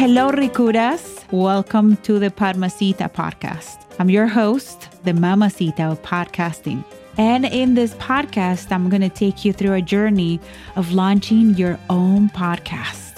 Hello, Ricuras. Welcome to the Parmasita podcast. I'm your host, the Mamacita of podcasting. And in this podcast, I'm going to take you through a journey of launching your own podcast.